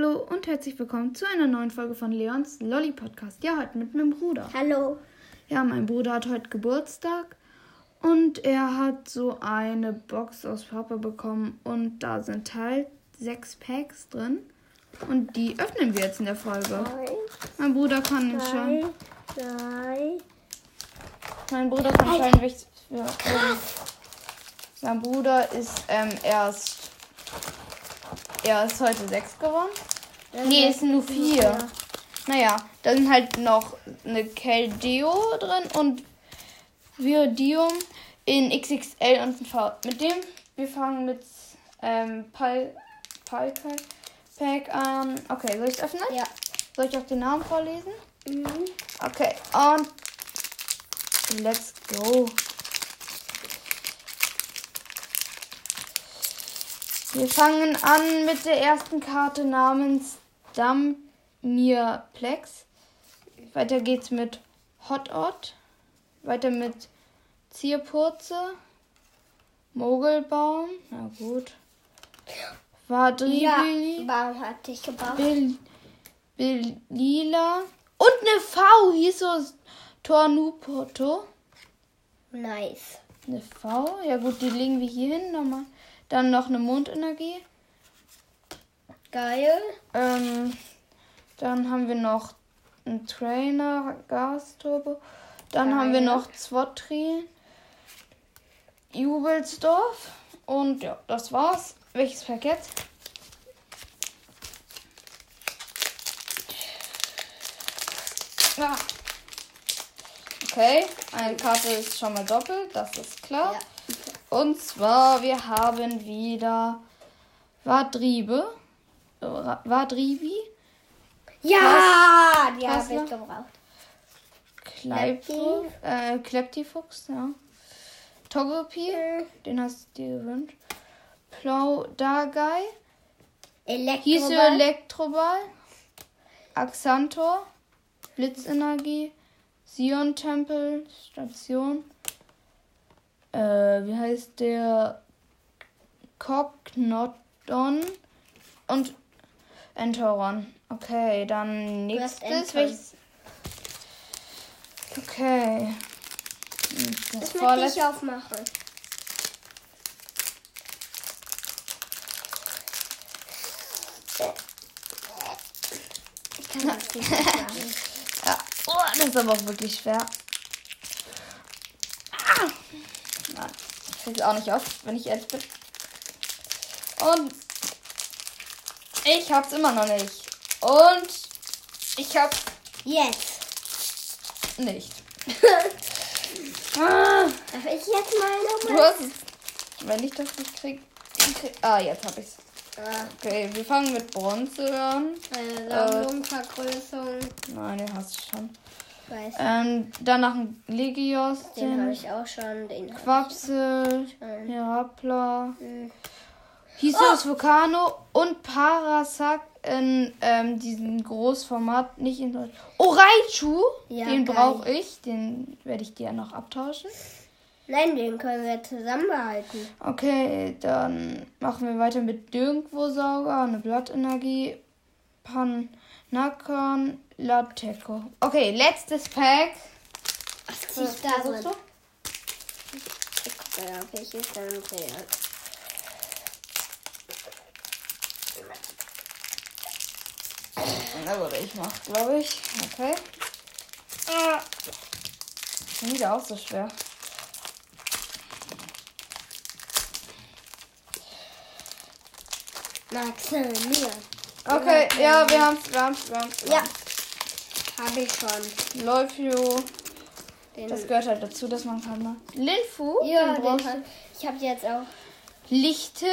Hallo und herzlich willkommen zu einer neuen Folge von Leons Lolly Podcast. Ja, heute mit meinem Bruder. Hallo. Ja, mein Bruder hat heute Geburtstag und er hat so eine Box aus Papa bekommen und da sind halt sechs Packs drin und die öffnen wir jetzt in der Folge. Mein Bruder kann Drei, schon. drei. Mein Bruder kann schon. Ja, ähm, mein Bruder ist ähm, erst. Er ist heute sechs geworden. Nee, es sind nur vier. Naja, da sind halt noch eine Keldeo drin und Viridium in XXL und V. Mit dem, wir fangen mit ähm, Pal Palkai Pack an. Okay, soll ich es öffnen? Ja. Soll ich auch den Namen vorlesen? Mhm. Okay, und let's go. Wir fangen an mit der ersten Karte namens Damirplex. Weiter geht's mit Hot Odd. Weiter mit Zierpurze. Mogelbaum. Na gut. Ja, Vadribili. Baum hatte ich gebaut. Bil Belila. Und eine V hieß so Tornupoto. Nice. Eine V. Ja gut, die legen wir hier hin nochmal. Dann noch eine Mondenergie. Geil. Ähm, dann haben wir noch einen Trainer, Gasturbo. Dann haben wir Geil. noch Zwotri, Jubelsdorf. Und ja, das war's. Welches Pack jetzt? Ja. Okay, eine Karte ist schon mal doppelt, das ist klar. Ja. Und zwar, wir haben wieder Vadribe. Ra- Vadribi. Ja, die Was habe ich gebraucht. Kleipo, äh, Kleptifuchs, ja. Togepi, den hast du dir gewünscht. Plaudagai, Hieße Elektroball. Elektroball, Axantor, Blitzenergie, Sion Tempel, Station, äh, wie heißt der? Cognodon und Entoron. Okay, dann nächstes. Welches? Okay. Das, das möchte ich vorletzte. aufmachen. Ich kann das nicht sagen. Ja. Oh, das ist aber auch wirklich schwer. Ah. Nein, es auch nicht auf, wenn ich ehrlich bin. Und ich hab's immer noch nicht. Und ich hab's Jetzt. nicht. ah, Darf ich jetzt mal du nochmal? hast es. Wenn ich das nicht krieg, krieg. Ah, jetzt hab ich's. Ah, Okay, wir fangen mit Bronze an. Eine Sammlungsvergrößerung. Nein, den hast du schon. Weiß. Ähm, danach ein Legios, Den habe ich auch schon. Den Quapsel. Herapla, Hm. Hisos Vulcano und Parasac in ähm, diesem Großformat, nicht in Deutsch. Oh, Raichu! Ja, den brauche ich, den werde ich dir noch abtauschen. Nein, den können wir zusammen behalten. Okay, dann machen wir weiter mit Nirgendwo-Sauger, eine Blattenergie, Panakan, Lateco. Okay, letztes Pack. Was ziehe ich da Was drin? suchst Ich gucke ja, welches dann drin. Na gut, ich mach, glaube ich. Okay. Ah. Finde ich auch so schwer. Maximilian. Okay, ja, wir haben's, wir haben's, wir haben's. wir Ja. Habe ich schon. Läufio. Das gehört halt dazu, dass man kann. Ne? Linfu. ja, den hab, ich habe jetzt auch Lichtel.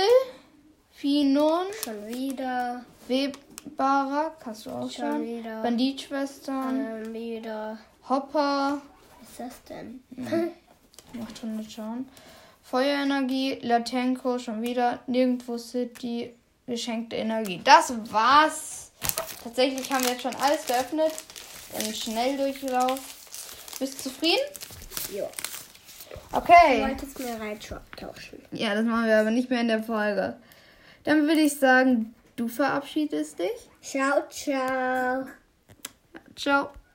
Finon. schon wieder. Webarak. Hast du auch Schon schon. wieder. Banditschwestern. Ähm, wieder. Hopper. Was ist das denn? Macht schon nicht schauen. Feuerenergie. Latenko. Schon wieder. Nirgendwo City. Geschenkte Energie. Das war's. Tatsächlich haben wir jetzt schon alles geöffnet. Im Schnelldurchlauf. Bist du zufrieden? Jo. Du Okay. wolltest mir tauschen. Ja, das machen wir aber nicht mehr in der Folge. Dann würde ich sagen, du verabschiedest dich. Ciao, ciao. Ciao.